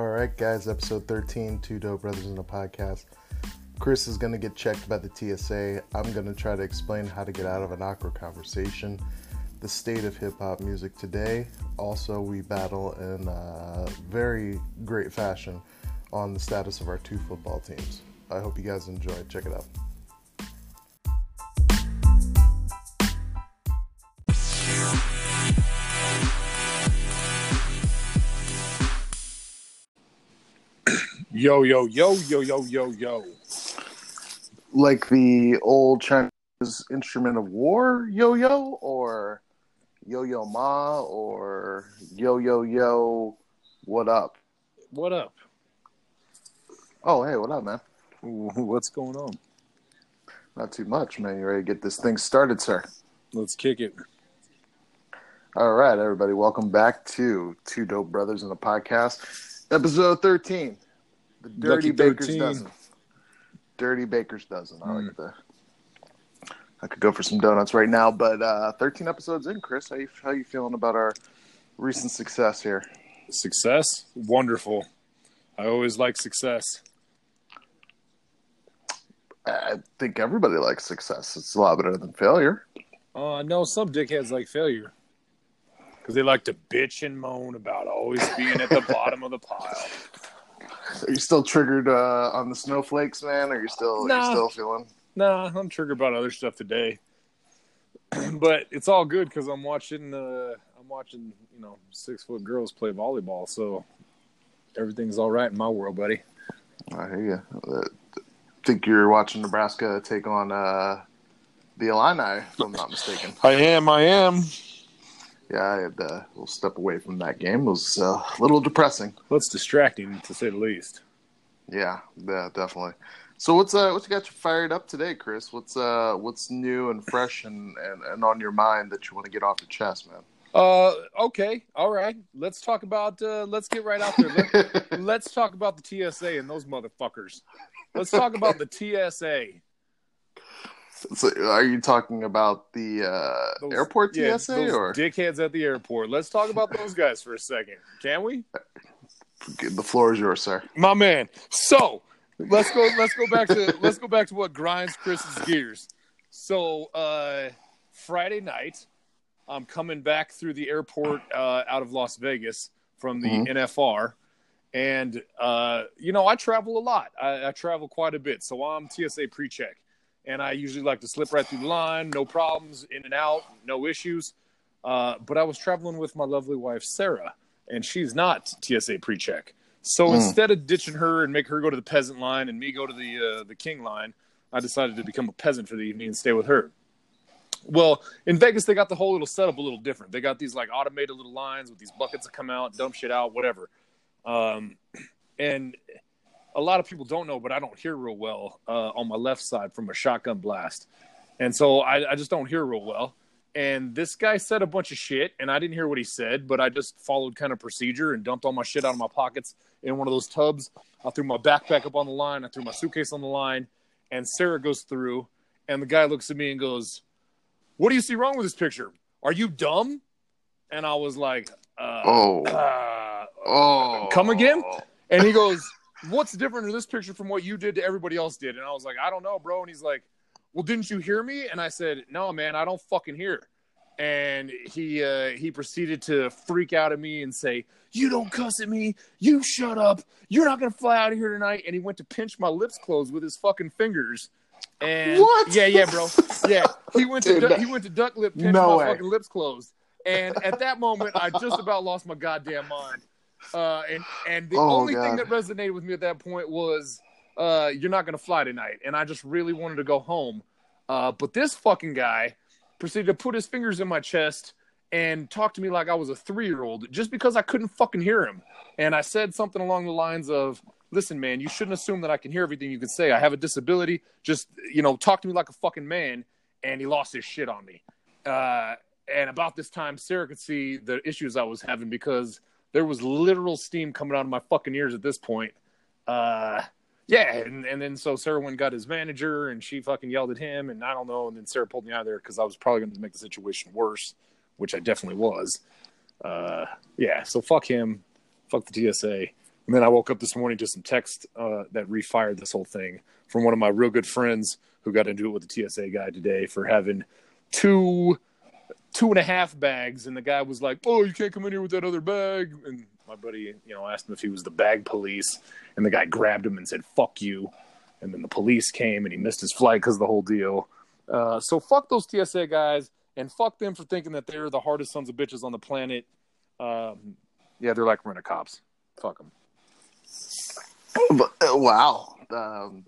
All right, guys, episode 13, Two Dope Brothers in a Podcast. Chris is going to get checked by the TSA. I'm going to try to explain how to get out of an awkward conversation, the state of hip hop music today. Also, we battle in uh, very great fashion on the status of our two football teams. I hope you guys enjoy. Check it out. Yo, yo, yo, yo, yo, yo, yo. Like the old Chinese instrument of war, yo yo, or Yo-Yo Ma, or yo yo yo, what up? What up? Oh, hey, what up, man? What's going on? Not too much, man. You ready to get this thing started, sir? Let's kick it. All right, everybody. Welcome back to Two Dope Brothers in a Podcast, episode 13. The Dirty Baker's 13. Dozen. Dirty Baker's Dozen. I Mm. like that. I could go for some donuts right now, but uh, 13 episodes in, Chris. How you, how you feeling about our recent success here? Success? Wonderful. I always like success. I think everybody likes success. It's a lot better than failure. Uh, I know some dickheads like failure because they like to bitch and moan about always being at the bottom of the pile. Are you still triggered uh, on the snowflakes, man? Are you still, are you still feeling? Nah, I'm triggered about other stuff today, but it's all good because I'm watching. Uh, I'm watching, you know, six foot girls play volleyball, so everything's all right in my world, buddy. I hear you. Uh, think you're watching Nebraska take on uh, the Illini, if I'm not mistaken. I am. I am. Yeah, I had uh, a little step away from that game. It was uh, a little depressing. Well, it's distracting to say the least. Yeah, yeah, definitely. So what's uh what's got you fired up today, Chris? What's uh what's new and fresh and, and, and on your mind that you want to get off your chest, man? Uh, okay, all right. Let's talk about. Uh, let's get right out there. Let, let's talk about the TSA and those motherfuckers. Let's talk about the TSA. So are you talking about the uh, Those- airport yeah, TSA those or dickheads at the airport? Let's talk about those guys for a second, can we? the floor is yours, sir? My man. So let's go. Let's go back to. Let's go back to what grinds Chris's gears. So uh, Friday night, I'm coming back through the airport uh, out of Las Vegas from the Mhm. NFR, and uh, you know I travel a lot. I, I travel quite a bit, so I'm TSA pre-check, and I usually like to slip right through the line, no problems, in and out, no issues. Uh, but I was traveling with my lovely wife Sarah, and she's not TSA pre-check. So Mm. instead of ditching her and make her go to the peasant line and me go to the uh, the king line, I decided to become a peasant for the evening and stay with her. Well, in Vegas, they got the whole little setup a little different. They got these like automated little lines with these buckets that come out, dump shit out, whatever. Um, and a lot of people don't know, but I don't hear real well uh, on my left side from a shotgun blast, and so I, I just don't hear real well. And this guy said a bunch of shit, and I didn't hear what he said, but I just followed kind of procedure and dumped all my shit out of my pockets in one of those tubs. I threw my backpack up on the line. I threw my suitcase on the line, and Sarah goes through, and the guy looks at me and goes, "What do you see wrong with this picture? Are you dumb?" And I was like, uh, Oh, uh, oh, Come again? and he goes, "What's different in this picture from what you did to everybody else did?" And I was like, "I don't know, bro." And he's like, "Well, didn't you hear me?" And I said, "No, man, I don't fucking hear." And he uh, he proceeded to freak out at me and say, "You don't cuss at me. You shut up. You're not gonna fly out of here tonight." And he went to pinch my lips closed with his fucking fingers. And What? Yeah, yeah, bro. Yeah, he went to Dude, du- that- he went to duck lip pinch No my way. fucking lips closed. And at that moment, I just about lost my goddamn mind. Uh, and and the Oh, only thing that resonated with me at that point was, uh, "You're not gonna fly tonight," and I just really wanted to go home. Uh, but this fucking guy proceeded to put his fingers in my chest and talk to me like I was a three year old, just because I couldn't fucking hear him. And I said something along the lines of, "Listen, man, you shouldn't assume that I can hear everything you can say. I have a disability. Just you know, talk to me like a fucking man." And he lost his shit on me. Uh, and about this time, Sarah could see the issues I was having because there was literal steam coming out of my fucking ears at this point. Uh, yeah, and, and then so Sarah went got his manager, and she fucking yelled at him, and I don't know, and then Sarah pulled me out of there because I was probably going to make the situation worse, which I definitely was. Uh, yeah, so fuck him, fuck the TSA. And then I woke up this morning to some text uh, that refired this whole thing from one of my real good friends who got into it with the TSA guy today for having two two and a half bags, and the guy was like, "Oh, you can't come in here with that other bag." And my buddy, you know, asked him if he was the bag police, and the guy grabbed him and said, "Fuck you." And then the police came, and he missed his flight because the whole deal. Uh, so fuck those TSA guys, and fuck them for thinking that they're the hardest sons of bitches on the planet. Um, yeah, they're like rent cops. Fuck them. Uh, wow. Um,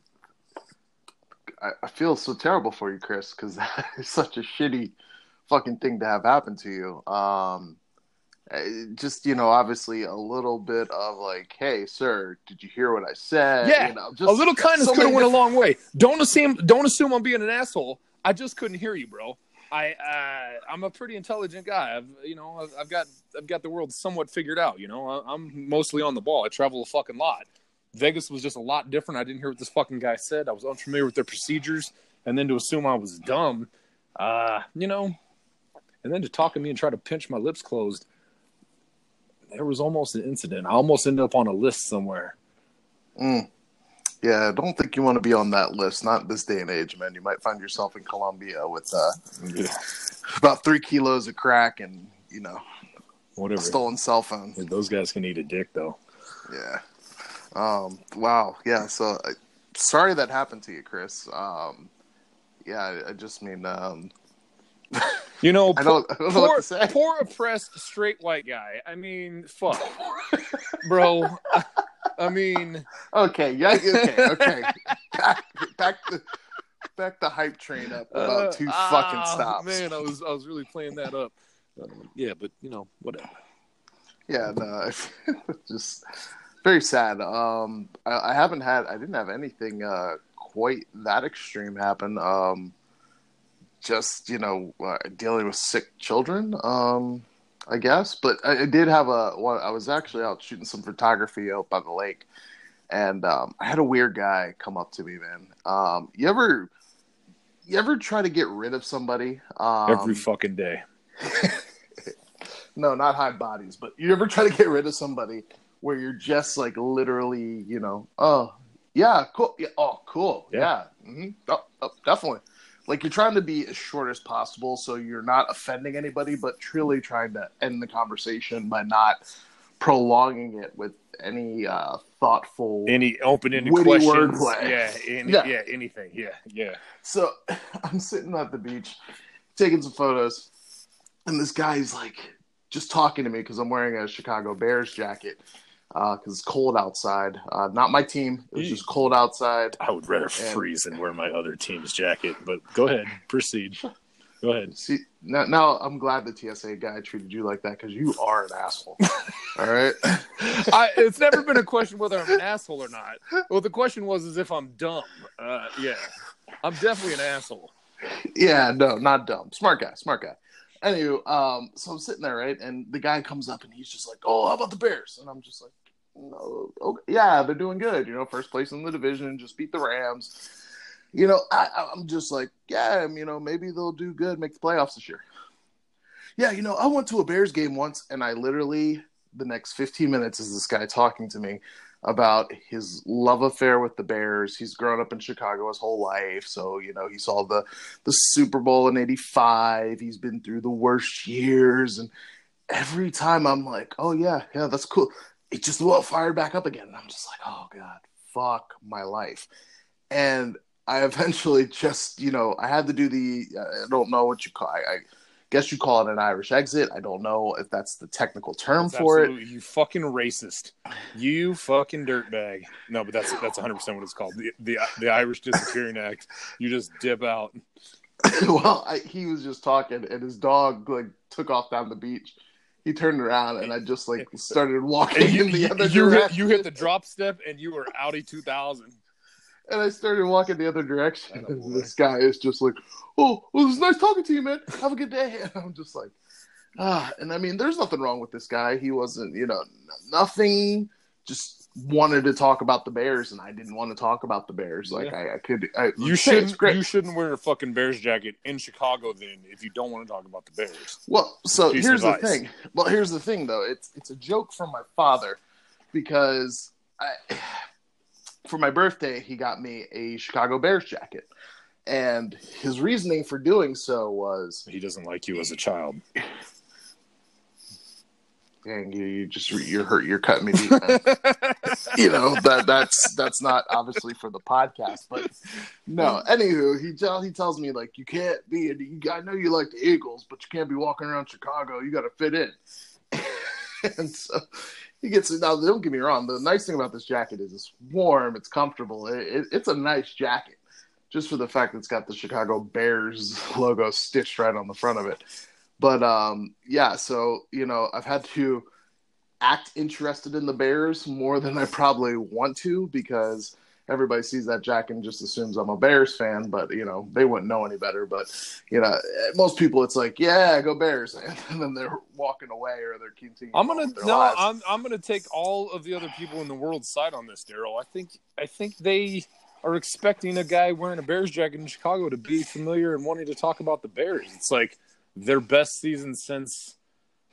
I, I feel so terrible for you, Chris, because that is such a shitty fucking thing to have happen to you. Um, uh, just you know, obviously a little bit of like, hey, sir, did you hear what I said? Yeah, you know, a little kindness could have went a long way. Don't assume don't assume I'm being an asshole. I just couldn't hear you, bro. I uh, I'm a pretty intelligent guy. I've you know I've, I've got I've got the world somewhat figured out. You know I, I'm mostly on the ball. I travel a fucking lot. Vegas was just a lot different. I didn't hear what this fucking guy said. I was unfamiliar with their procedures, and then to assume I was dumb, uh, you know, and then to talk to me and try to pinch my lips closed. There was almost an incident. I almost ended up on a list somewhere. Mm. Yeah, I don't think you want to be on that list. Not this day and age, man. You might find yourself in Colombia with uh, about three kilos of crack and you know Whatever. stolen cell phone. Those guys can eat a dick, though. Yeah. Um. Wow. Yeah. So, uh, sorry that happened to you, Chris. Um. Yeah. I, I just mean, um, You know, I don't, I don't know poor, what to say. poor oppressed straight white guy. I mean, fuck, bro. I, I mean, Okay. Yeah. Okay. Okay. back, back the back the hype train up about uh, two ah, fucking stops. Man, I was I was really playing that up. Um, yeah, but you know, whatever. Yeah, no, just very sad. Um, I, I haven't had, I didn't have anything uh, quite that extreme happen. Um, just you know, uh, dealing with sick children. Um, I guess, but I, I did have a. One, I was actually out shooting some photography out by the lake, and um, I had a weird guy come up to me. Man, um, you ever, you ever try to get rid of somebody? Um, Every fucking day. no, not high bodies, but you ever try to get rid of somebody where you're just like literally, you know, oh yeah, cool, yeah, oh cool, yeah, Yeah. hmm oh, oh, definitely. Like you're trying to be as short as possible, so you're not offending anybody, but truly trying to end the conversation by not prolonging it with any uh, thoughtful. Any open-ended questions? wordplay. Yeah, any, Yeah. yeah, anything. Yeah, yeah. So I'm sitting at the beach taking some photos, and this guy's like just talking to me because I'm wearing a Chicago Bears jacket because it's cold outside. Uh, not my team. It was just cold outside. I would rather freeze than wear my other team's jacket. But go ahead, proceed. Go ahead. See, now, now I'm glad the TSA guy treated you like that because you are an asshole. All right. I, it's never been a question whether I'm an asshole or not. Well, the question was is if I'm dumb. Uh, yeah, I'm definitely an asshole. yeah, no, not dumb. Smart guy, smart guy. Anywho, um, so I'm sitting there, right, and the guy comes up and he's just like, "Oh, how about the Bears?" And I'm just like, "No, okay, yeah, they're doing good. You know, first place in the division, just beat the Rams." You know, I, I'm just like, yeah, um, you know, maybe they'll do good, make the playoffs this year. Yeah, you know, I went to a Bears game once, and I literally the next 15 minutes is this guy talking to me about his love affair with the Bears. He's grown up in Chicago his whole life, so you know he saw the the Super Bowl in '85. He's been through the worst years, and every time I'm like, "Oh yeah, yeah, that's cool." It just well fired back up again, and I'm just like, "Oh god, fuck my life." And I eventually just, you know, I had to do the I don't know what you call. I, I guess you call it an Irish exit. I don't know if that's the technical term That's for it. You fucking racist. You fucking dirtbag. No, but that's that's 100 percent what it's called. The, the the Irish Disappearing Act. You just dip out. well, I, he was just talking, and his dog like took off down the beach. He turned around, and I just like started walking you, in the other you hit, direction. you hit the drop step, and you were Audi 2000. and I started walking the other direction. And this guy is just like, "Oh, well, it was nice talking to you, man. Have a good day." And I'm just like, ah. And I mean, there's nothing wrong with this guy. He wasn't, you know, nothing. Just wanted to talk about the Bears, and I didn't want to talk about the Bears. Like Yeah. I, I could. I, You shouldn't. You shouldn't wear a fucking Bears jacket in Chicago then if you don't want to talk about the Bears. Well, so here's the thing. Well, here's the thing, though. It's it's a joke from my father, because I, for my birthday he got me a Chicago Bears jacket, and his reasoning for doing so was He doesn't like you as a child. Dang you you just you're hurt you're cutting me deep you know that that's that's not obviously for the podcast but no. Anywho he tell he tells me like you can't be a, you, i know you like the eagles but you can't be walking around chicago. You got to fit in. And so he gets it now don't get me wrong the nice thing about this jacket is it's warm it's comfortable it, it, it's a nice jacket just for the fact that it's got the chicago bears logo stitched right on the front of it but um, yeah, so you know, I've had to act interested in the Bears more than I probably want to because everybody sees that jacket and just assumes I'm a Bears fan. But you know, they wouldn't know any better. But you know, most people, it's like, yeah, go Bears, and then they're walking away or they're continuing. I'm gonna no, lives. I'm I'm gonna take all of the other people in the world's side on this, Daryl. I think I think they are expecting a guy wearing a Bears jacket in Chicago to be familiar and wanting to talk about the Bears. It's like their best season since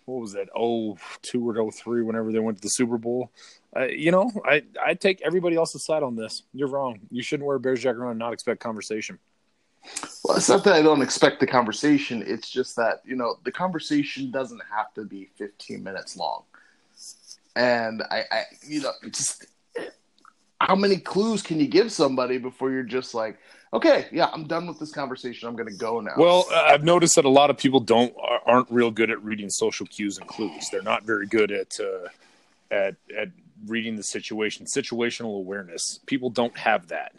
what was that? Oh, two or oh three, whenever they went to the Super Bowl. Uh, you know, I I take everybody else's side on this. You're wrong. You shouldn't wear a Bears jacket around and not expect conversation. Well, it's not that I don't expect the conversation. It's just that you know the conversation doesn't have to be 15 minutes long, and I, I you know, just how many clues can you give somebody before you're just like, okay, yeah, I'm done with this conversation. I'm going to go now. Well, uh, I've noticed that a lot of people don't aren't real good at reading social cues and clues. They're not very good at uh, at at reading the situation, situational awareness. People don't have that.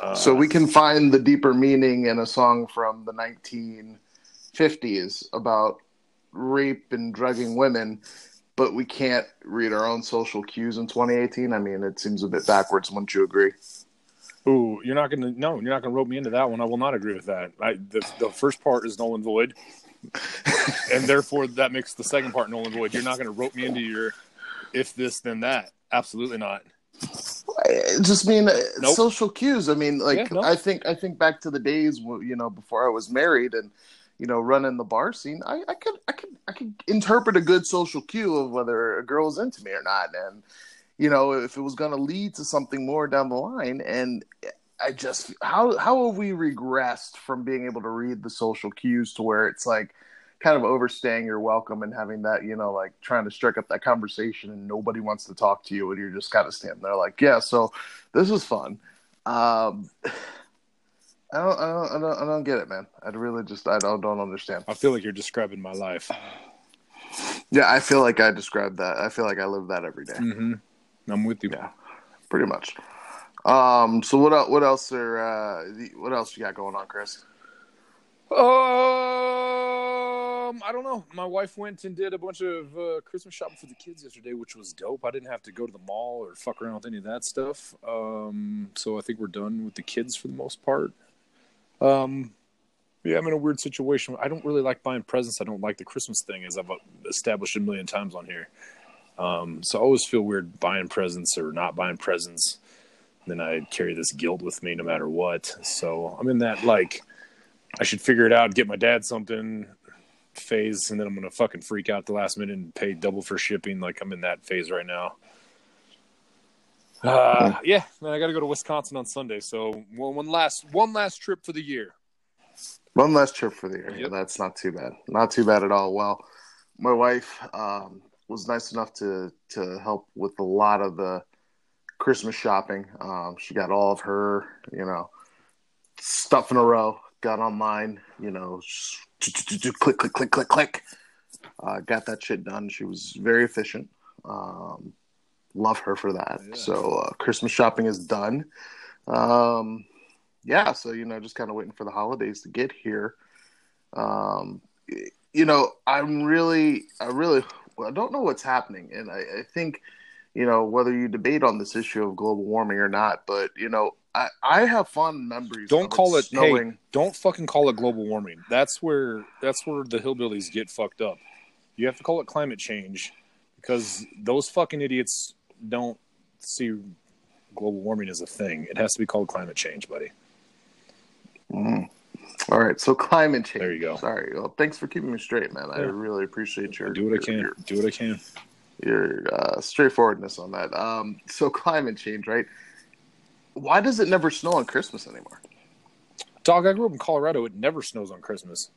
Uh, so we can find the deeper meaning in a song from the 1950s about rape and drugging women, but we can't read our own social cues in 2018. I mean, it seems a bit backwards. Wouldn't you agree? Ooh, you're not gonna no, you're not gonna rope me into that one. I will not agree with that. I, the the first part is null and void, and therefore that makes the second part null and void. You're not gonna rope me into your if this then that. Absolutely not. I just mean uh, Nope. social cues. I mean, like Yeah, no. I think I think back to the days you know before I was married and you know running the bar scene. I, I could I could I could interpret a good social cue of whether a girl's into me or not, and you know if it was going to lead to something more down the line. And I just how how have we regressed from being able to read the social cues to where it's like kind of overstaying your welcome and having that, you know, like trying to strike up that conversation and nobody wants to talk to you and you're just kind of standing there like, yeah, so this was fun. Um, I don't, I don't, I don't, I don't get it, man. I really just, I don't, don't understand. I feel like you're describing my life. Yeah, I feel like I described that. I feel like I live that every day, Mm-hmm. I'm with you. Yeah. pretty much. Um, so what else? What else are? Uh, the, what else you got going on, Chris? Um, I don't know. My wife went and did a bunch of uh, Christmas shopping for the kids yesterday, which was dope. I didn't have to go to the mall or fuck around with any of that stuff. Um, so I think we're done with the kids for the most part. Um, yeah, I'm in a weird situation. I don't really like buying presents. I don't like the Christmas thing, as I've established a million times on here. Um, so I always feel weird buying presents or not buying presents. And Then I carry this guilt with me no matter what. So I'm in that like I should figure it out, get my dad something phase, and then I'm gonna fucking freak out the last minute and pay double for shipping. Like I'm in that phase right now. Uh, yeah, man, I got to go to Wisconsin on Sunday. So one, one last one last trip for the year. One last trip for the year. Yep. That's not too bad. Not too bad at all. Well, my wife um, was nice enough to to help with a lot of the Christmas shopping. Um, she got all of her, you know, stuff in a row. Got online, you know, click, click, click, click, click. Uh, got that shit done. She was very efficient. Um, love her for that. Yeah. So uh, Christmas shopping is done. Um, yeah, so you know, just kind of waiting for the holidays to get here. Um, you know, I'm really, I really, well, I don't know what's happening, and I, I think, you know, whether you debate on this issue of global warming or not, but you know, I, I have fond memories. Don't call it. snowing. Hey, don't fucking call it global warming. That's where that's where the hillbillies get fucked up. You have to call it climate change because those fucking idiots don't see global warming as a thing. It has to be called climate change, buddy. Mhm. All right, so climate change. There you go. Sorry. Well, thanks for keeping me straight, man. I really appreciate your do what I can. your- Do what I can. your uh, straightforwardness on that. Um, so climate change, right? Why does it never snow on Christmas anymore? Dog, I grew up in Colorado. It never snows on Christmas.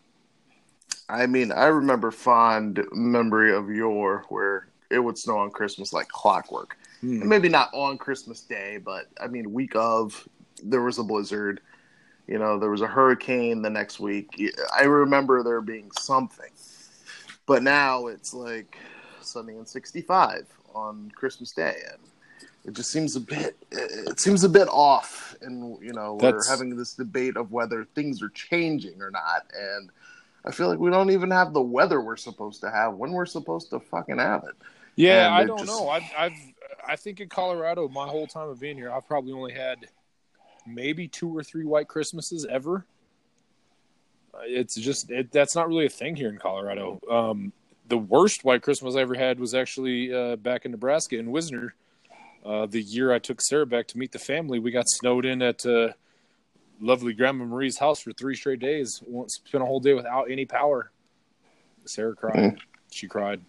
I mean, I remember fond memory of your where it would snow on Christmas like clockwork. Hmm. And maybe not on Christmas Day, but I mean, week of there was a blizzard. You know, there was a hurricane the next week. I remember there being something, but now it's like sunny and 65 on Christmas Day, and it just seems a bit. It seems a bit off, and you know, we're having this debate of whether things are changing or not, and. I feel like we don't even have the weather we're supposed to have when we're supposed to fucking have it. Yeah, I don't just- know. I've, I've, I think in Colorado, my whole time of being here, I've probably only had maybe two or three white Christmases ever. It's just it, that's not really a thing here in Colorado. Um, the worst white Christmas I ever had was actually uh, back in Nebraska in Wisner. Uh, the year I took Sarah back to meet the family, we got snowed in at uh, lovely Grandma Marie's house for three straight days. Once spent a whole day without any power. Sarah cried. She cried.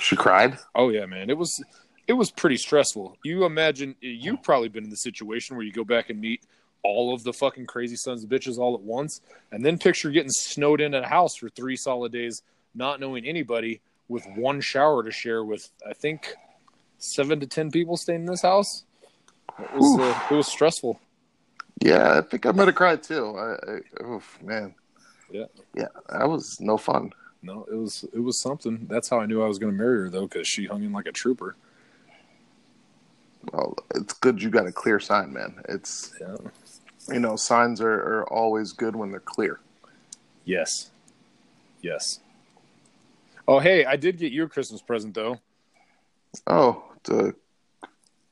She cried. Oh yeah, man. It was it was pretty stressful. You imagine you've probably been in the situation where you go back and meet all of the fucking crazy sons of bitches all at once, and then picture getting snowed in at a house for three solid days, not knowing anybody, with one shower to share with I think seven to ten people staying in this house. It was uh, it was stressful. Yeah, I think I might have cried too. I, I oof, man. Yeah. Yeah, that was no fun. No, it was it was something. That's how I knew I was going to marry her though, because she hung in like a trooper. Well, it's good you got a clear sign, man. It's Yeah. you know, signs are, are always good when they're clear. Yes. Yes. Oh, hey, I did get you a Christmas present though. Oh, the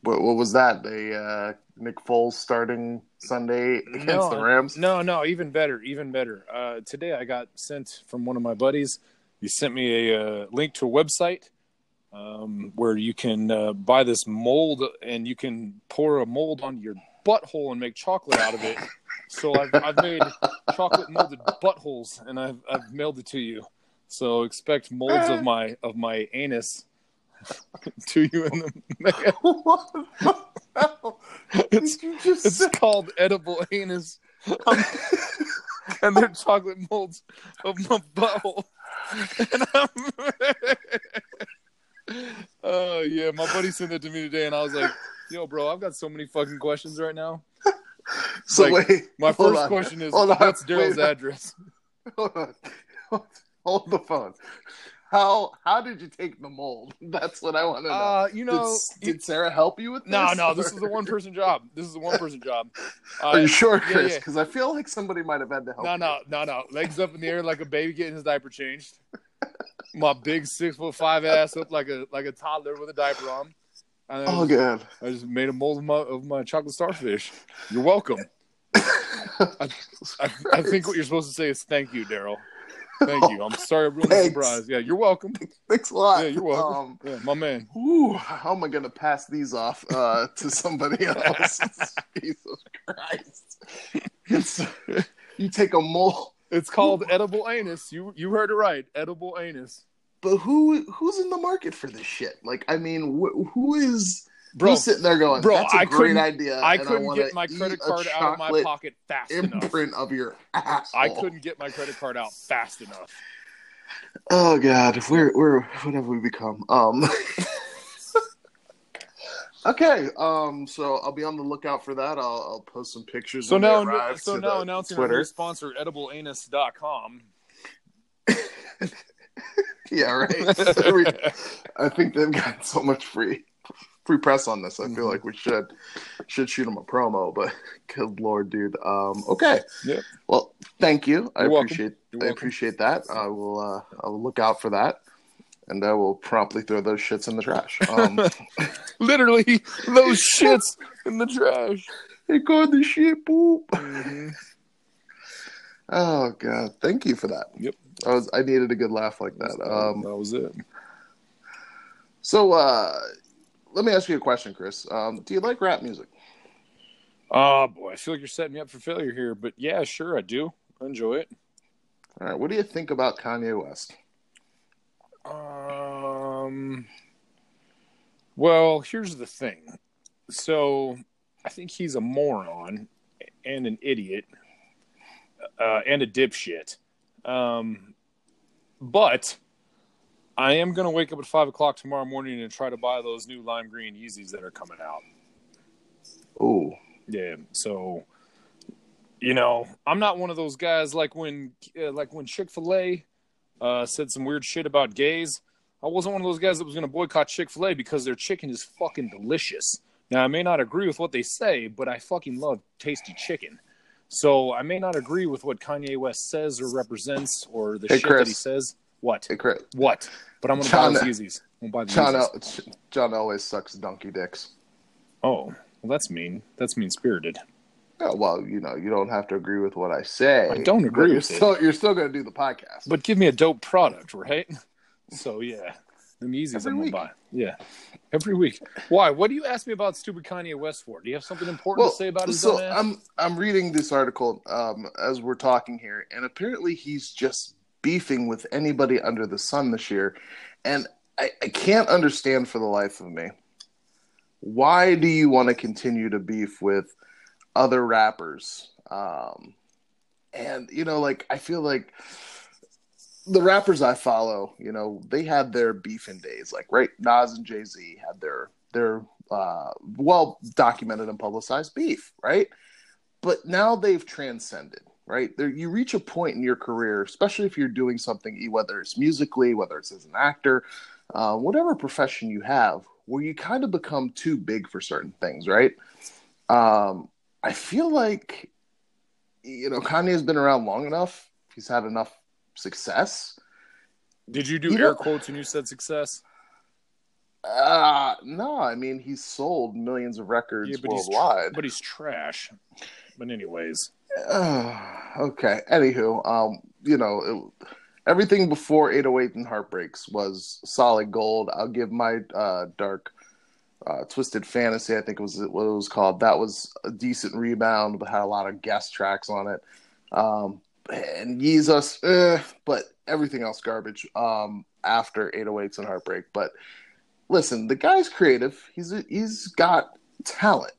what what was that? The uh Nick Foles starting Sunday against No, the Rams? No, no, even better, even better. Uh, today I got sent from one of my buddies. He sent me a uh, link to a website um, where you can uh, buy this mold and you can pour a mold on your butthole and make chocolate out of it. So I've, I've made chocolate molded buttholes and I've, I've mailed it to you. So expect molds of my of my anus to you in the mail. what the hell It's- It's say? called edible anus. Um, and they're chocolate molds of my butthole. And I'm Oh yeah, my buddy sent that to me today and I was like, yo, bro, I've got so many fucking questions right now. So like, wait, My first on. question is Hold what's Daryl's address? Hold on. Hold the phone. How how did you take the mold? That's what I want to know. Uh, you know, did, did Sarah help you with this? no, no, this is a one person job. This is a one person job. Uh, Are you sure, yeah, Chris? yeah. Because I feel like somebody might have had to help. No, no, no, no. Legs up in the air like a baby getting his diaper changed. My big six foot five ass up like a like a toddler with a diaper on. And I, Oh god. I just made a mold of my of my chocolate starfish. You're welcome. I, I think what you're supposed to say is thank you, Daryl. Thank you. I'm sorry I ruined the Thanks. surprise. Yeah, you're welcome. Thanks a lot. Yeah, you're welcome. Um, Yeah, my man. how am I going to pass these off uh, to somebody else? Jesus Christ! It's, you take a mole. It's called edible anus. You you heard it right. Edible anus. but who who's in the market for this shit? Like, I mean, wh- who is Bro, who's sitting there going, bro, "That's a I great idea"? I couldn't wanna get my credit card out of my pocket fast enough. Imprint of your asshole. I couldn't get my credit card out fast enough. Oh God, we're we're what have we become? Um. okay, um. So I'll be on the lookout for that. I'll, I'll post some pictures. So now, so now announcing our Twitter. new sponsor, edibleanus.com. Yeah, right. I think they've got so much free free press on this. I feel Mhm. like we should should shoot him a promo, but good lord, dude. Um. Okay. Yep. Well, thank you. I You're welcome. appreciate You're I welcome. appreciate that. I will uh, I will look out for that, and I will promptly throw those shits in the trash. Um, Literally, those shits in the trash. Hey, God, the shit poop. Mhm. Oh God, thank you for that. Yep. I was I needed a good laugh like that. Um, that was it. so uh, let me ask you a question, Chris. Um, do you like rap music? Oh boy, I feel like you're setting me up for failure here, but yeah, sure, I do. I enjoy it. All right, what do you think about Kanye West? Um. Well, here's the thing. So, I think he's a moron and an idiot uh, and a dipshit. Um, but I am going to wake up at five o'clock tomorrow morning and try to buy those new lime green Yeezys that are coming out. Oh, Yeah. So, you know, I'm not one of those guys like when, uh, like when Chick Fil A uh, said some weird shit about gays. I wasn't one of those guys that was going to boycott Chick Fil A because their chicken is fucking delicious. Now, I may not agree with what they say, but I fucking love tasty chicken. So I may not agree with what Kanye West says or represents or the Hey, shit that he says. What? Chris. What? But I'm gonna John- buy those Yeezys. I'm gonna buy the John, Yeezys. al- John always sucks donkey dicks. Oh, well, that's mean. That's mean spirited. Oh, well, you know, you don't have to agree with what I say. I don't agree you're still, You're still going to do the podcast. But give me a dope product, right? So yeah, the Yeezys Every I'm gonna week. buy. Yeah, every week. Why? What do you ask me about stupid Kanye West for? Do you have something important to say about his so? I'm I'm reading this article um, as we're talking here, and apparently he's just beefing with anybody under the sun this year, and I, I can't understand for the life of me why do you want to continue to beef with other rappers? Um, and you know, like I feel like the rappers I follow, you know, they had their beefing days. Like, right, Nas and Jay Z had their their uh, well documented and publicized beef, right? But now they've transcended, right? There, you reach a point in your career, especially if you're doing something, whether it's musically, whether it's as an actor, uh, whatever profession you have, where you kind of become too big for certain things, right? Um, I feel like, you know, Kanye's been around long enough. He's had enough success. Did you do you air know- quotes when you said success? Uh, no, I mean, he's sold millions of records Yeah, but he's worldwide. But he's trash. But anyways, Uh, okay. Anywho, um, you know, it, everything before 808 and Heartbreaks was solid gold. I'll give my uh, Dark uh, Twisted Fantasy, I think it was what it was called. That was a decent rebound, but had a lot of guest tracks on it. Um, and Jesus, eh, but everything else garbage um, after 808s and Heartbreak. But listen, the guy's creative. He's he's got talent.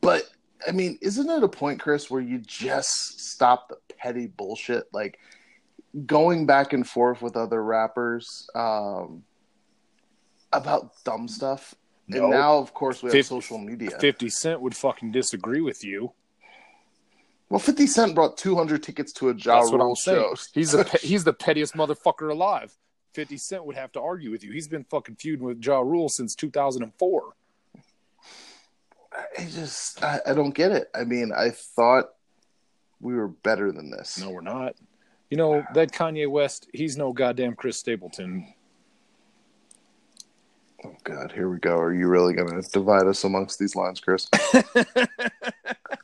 But I mean, isn't it a point, Chris, where you just stop the petty bullshit, like going back and forth with other rappers um, about dumb stuff? No. And now, of course, we have Fif- social media. 50 Cent would fucking disagree with you. well, Fifty Cent brought two hundred tickets to a Ja That's Rule show. He's the pe- he's the pettiest motherfucker alive. 50 Cent would have to argue with you. He's been fucking feuding with Ja Rule since 2004. I just, I, I don't get it. I mean, I thought we were better than this. No, we're not. You know, that Kanye West, he's no goddamn Chris Stapleton. Oh God, here we go. Are you really going to divide us amongst these lines, Chris? Am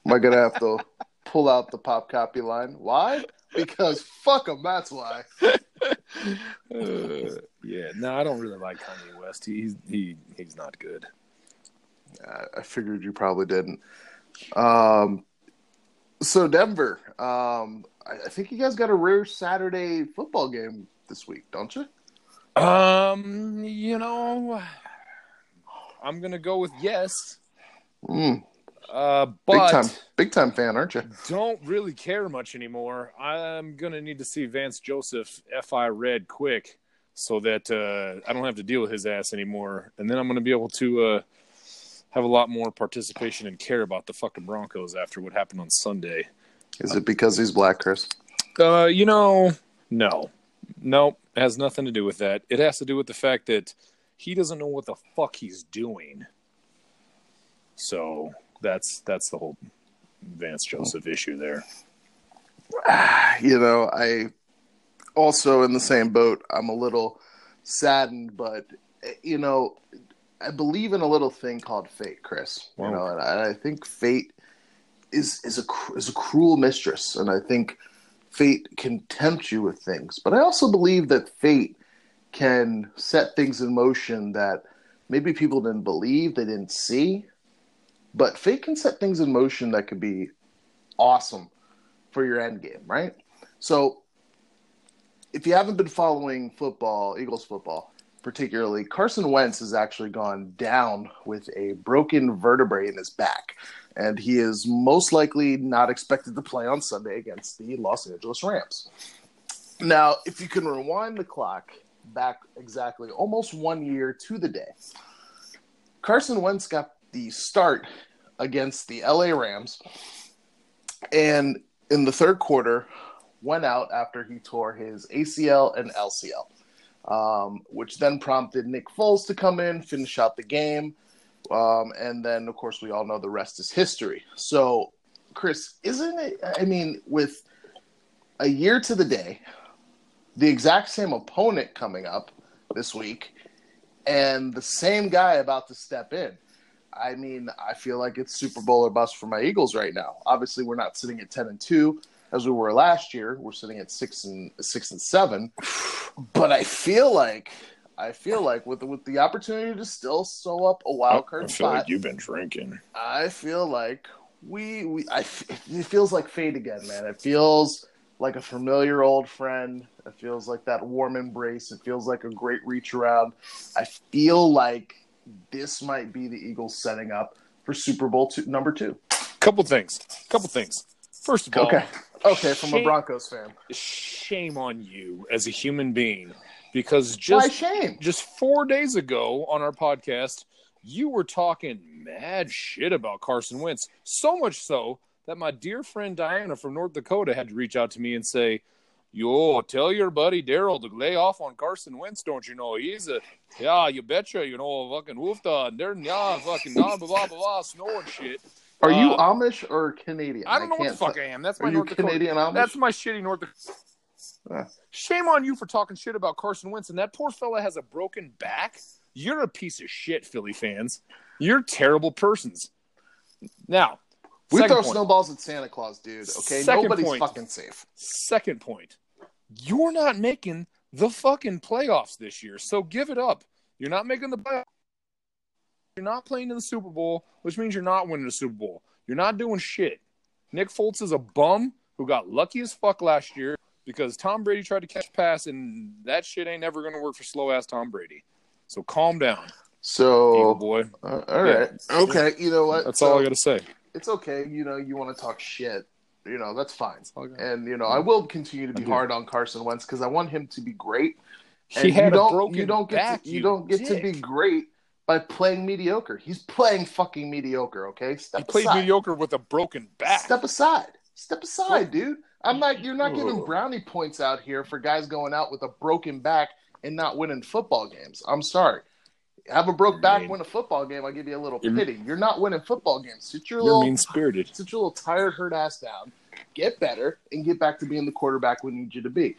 I going to have to pull out the pop copy line? Why? Because fuck them. That's why. Uh, yeah, no, I don't really like Kanye West. He's he he's not good. I- figured you probably didn't. Um, so Denver, um, I, I think you guys got a rare Saturday football game this week, don't you? Um, you know, I'm gonna go with yes. Mm, Uh, big time, big time fan, aren't you? don't really care much anymore. I'm gonna need to see Vance Joseph fi red quick so that uh, I don't have to deal with his ass anymore, and then I'm gonna be able to uh, have a lot more participation and care about the fucking Broncos after what happened on Sunday. Is it because he's black, Chris? Uh, you know, no, no, it has nothing to do with that. It has to do with the fact that he doesn't know what the fuck he's doing. So that's that's the whole Vance Joseph issue there. you know, I also in the same boat. I'm a little saddened, but you know, I believe in a little thing called fate, Chris. You Wow. know, and I, I think fate is is a is a cruel mistress, and I think fate can tempt you with things. But I also believe that fate can set things in motion that maybe people didn't believe, they didn't see. But fate can set things in motion that could be awesome for your end game, right? So if you haven't been following football, Eagles football, particularly, Carson Wentz has actually gone down with a broken vertebrae in his back, and he is most likely not expected to play on Sunday against the Los Angeles Rams. Now, if you can rewind the clock back exactly almost one year to the day, Carson Wentz got the start against the LA Rams, and in the third quarter, went out after he tore his ACL and LCL, um, which then prompted Nick Foles to come in, finish out the game. Um, and then, of course, we all know the rest is history. So, Chris, isn't it? I mean, with a year to the day, the exact same opponent coming up this week, and the same guy about to step in. I mean, I feel like it's Super Bowl or bust for my Eagles right now. Obviously, we're not sitting at ten and two as we were last year. We're sitting at six and six and seven, but I feel like I feel like with with the opportunity to still sew up a wild card I feel spot, like you've been drinking. I feel like we we I it feels like fate again, man. It feels like a familiar old friend. It feels like that warm embrace. It feels like a great reach around. I feel like this might be the Eagles setting up for Super Bowl two, number two. Couple things. Couple things. First of all, Okay, okay, from a Broncos fan. shame on you as a human being because just shame? just four days ago on our podcast, you were talking mad shit about Carson Wentz. So much so that my dear friend Diana from North Dakota had to reach out to me and say, Yo, tell your buddy Daryl to lay off on Carson Wentz, don't you know? He's a, yeah, you betcha, you know, a fucking woofda, and they're, yeah, fucking, blah, blah, blah, blah, blah, snow and shit. Are you Uh, Amish or Canadian? I don't know what the fuck tell- I am. That's Are my you North Dakota. Canadian Amish? That's my shitty North Dakota. Shame on you for talking shit about Carson Wentz, and that poor fella has a broken back. You're a piece of shit, Philly fans. You're terrible persons. Now, We throw point. snowballs at Santa Claus, dude. Okay, Second nobody's point. fucking safe. Second point. You're not making the fucking playoffs this year, so give it up. You're not making the playoffs. You're not playing in the Super Bowl, which means you're not winning the Super Bowl. You're not doing shit. Nick Foles is a bum who got lucky as fuck last year because Tom Brady tried to catch pass, and that shit ain't never going to work for slow ass Tom Brady. So calm down, Eagle So, boy. uh, all right, okay. You know what? That's So, all I got to say. It's okay. You know, you want to talk shit. You know, that's fine. And you know, I will continue to be hard on Carson Wentz because I want him to be great. He had you a don't, broken you don't get back. to, you, don't get to be great by playing mediocre. He's playing fucking mediocre. Okay, step. He played aside. mediocre with a broken back. Step aside. Step aside, dude. I'm not. You're not giving brownie points out here for guys going out with a broken back and not winning football games. I'm sorry. Have a broke back, mean- win a football game. I'll give you a little pity. You're not winning football games. Sit your You're little mean spirited. sit your little tired, hurt ass down, get better, and get back to being the quarterback we need you to be.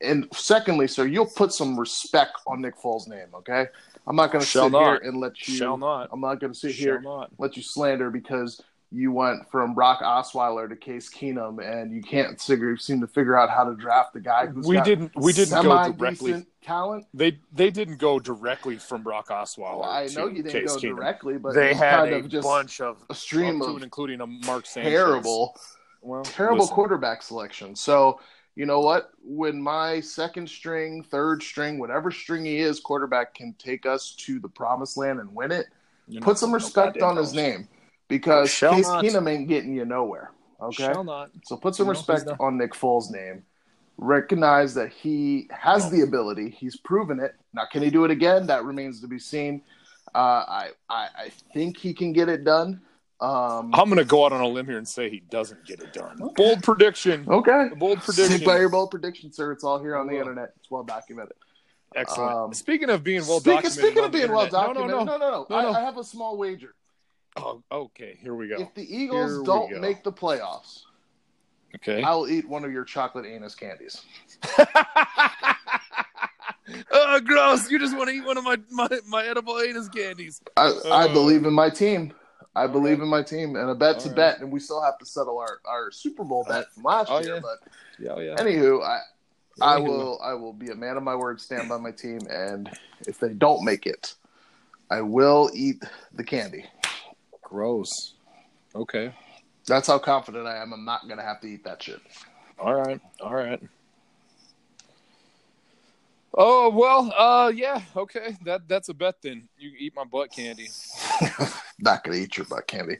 And secondly, sir, you'll put some respect on Nick Foles' name, okay? I'm not going to sit not. here and let you. Shall not. I'm not going to sit Shall here not. let you slander because you went from Brock Osweiler to Case Keenum, and you can't figure, seem to figure out how to draft the guy who's We didn't. We didn't go directly. talent. They they didn't go directly from Brock Osweiler. Well, I know you didn't Case go Keenum. directly, but They had a bunch of a stream of including a Mark Sanchez. terrible. Well, terrible listen, quarterback selection. So, you know what? When my second string, third string, whatever string he is, quarterback can take us to the promised land and win it, you know, put some respect on his name because Shall Case not. Keenum ain't getting you nowhere. Okay? Shall not. So put some No, respect not. on Nick Foles' name. Recognize that he has No. the ability. He's proven it. Now, can he do it again? That remains to be seen. Uh, I, I I think he can get it done. Um, I'm going to go out on a limb here and say he doesn't get it done. Bold prediction. okay. Bold Stick prediction. by your bold prediction, sir. It's all here on the Well. internet. It's well documented. Excellent. Um, speaking of being well speaking, documented, speaking of being well documented, No, no, no, no, no. no. No, no. I, I have a small wager. Oh, okay, here we go. If the Eagles Here don't make the playoffs, Okay. I'll eat one of your chocolate anus candies. oh, gross! You just want to eat one of my my, my edible anus candies. I, I Uh, believe in my team. I believe right. in my team, and a bet's All a right. bet, and we still have to settle our, our Super Bowl bet from last Oh, year. yeah. But Yeah, oh, yeah. anywho, I I will I will be a man of my word, stand by my team, and if they don't make it, I will eat the candy. Gross. Okay. That's how confident I am. I'm not gonna have to eat that shit. All right. All right. Oh well, uh, yeah, okay. That that's a bet then. You eat my butt candy. Not gonna eat your butt candy.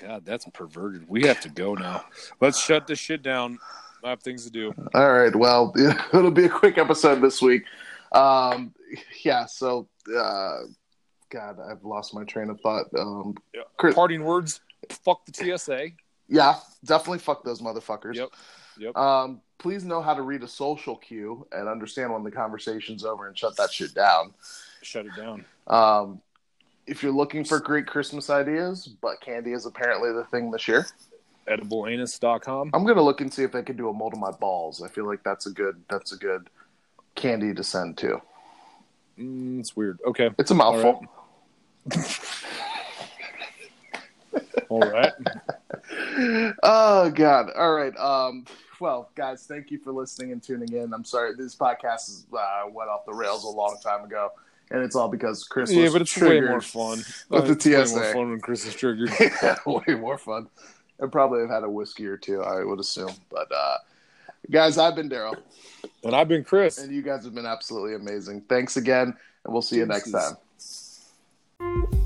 God, that's perverted. We have to go now. Let's shut this shit down. I have things to do. All right. Well, it'll be a quick episode this week. Um, yeah. So, uh, God, I've lost my train of thought. Um, Chris- Parting words. Fuck the TSA. Yeah, definitely fuck those motherfuckers. Yep. Yep. Um, please know how to read a social cue and understand when the conversation's over and shut that shit down. Shut it down. Um, if you're looking for great Christmas ideas, butt candy is apparently the thing this year. Edibleanus.com. I'm gonna look and see if they can do a mold of my balls. I feel like that's a good that's a good candy to send to. Mm, it's weird. Okay. It's a mouthful. All right. oh God! All right. Um, well, guys, thank you for listening and tuning in. I'm sorry this podcast is, uh, went off the rails a long time ago, and it's all because Chris. yeah, was but it's way more fun. with the It's way TSA. more fun when Chris is triggered. yeah, way more fun. And probably have had a whiskey or two, I would assume. But uh, guys, I've been Daryl, and I've been Chris. and you guys have been absolutely amazing. Thanks again, and we'll see you next time.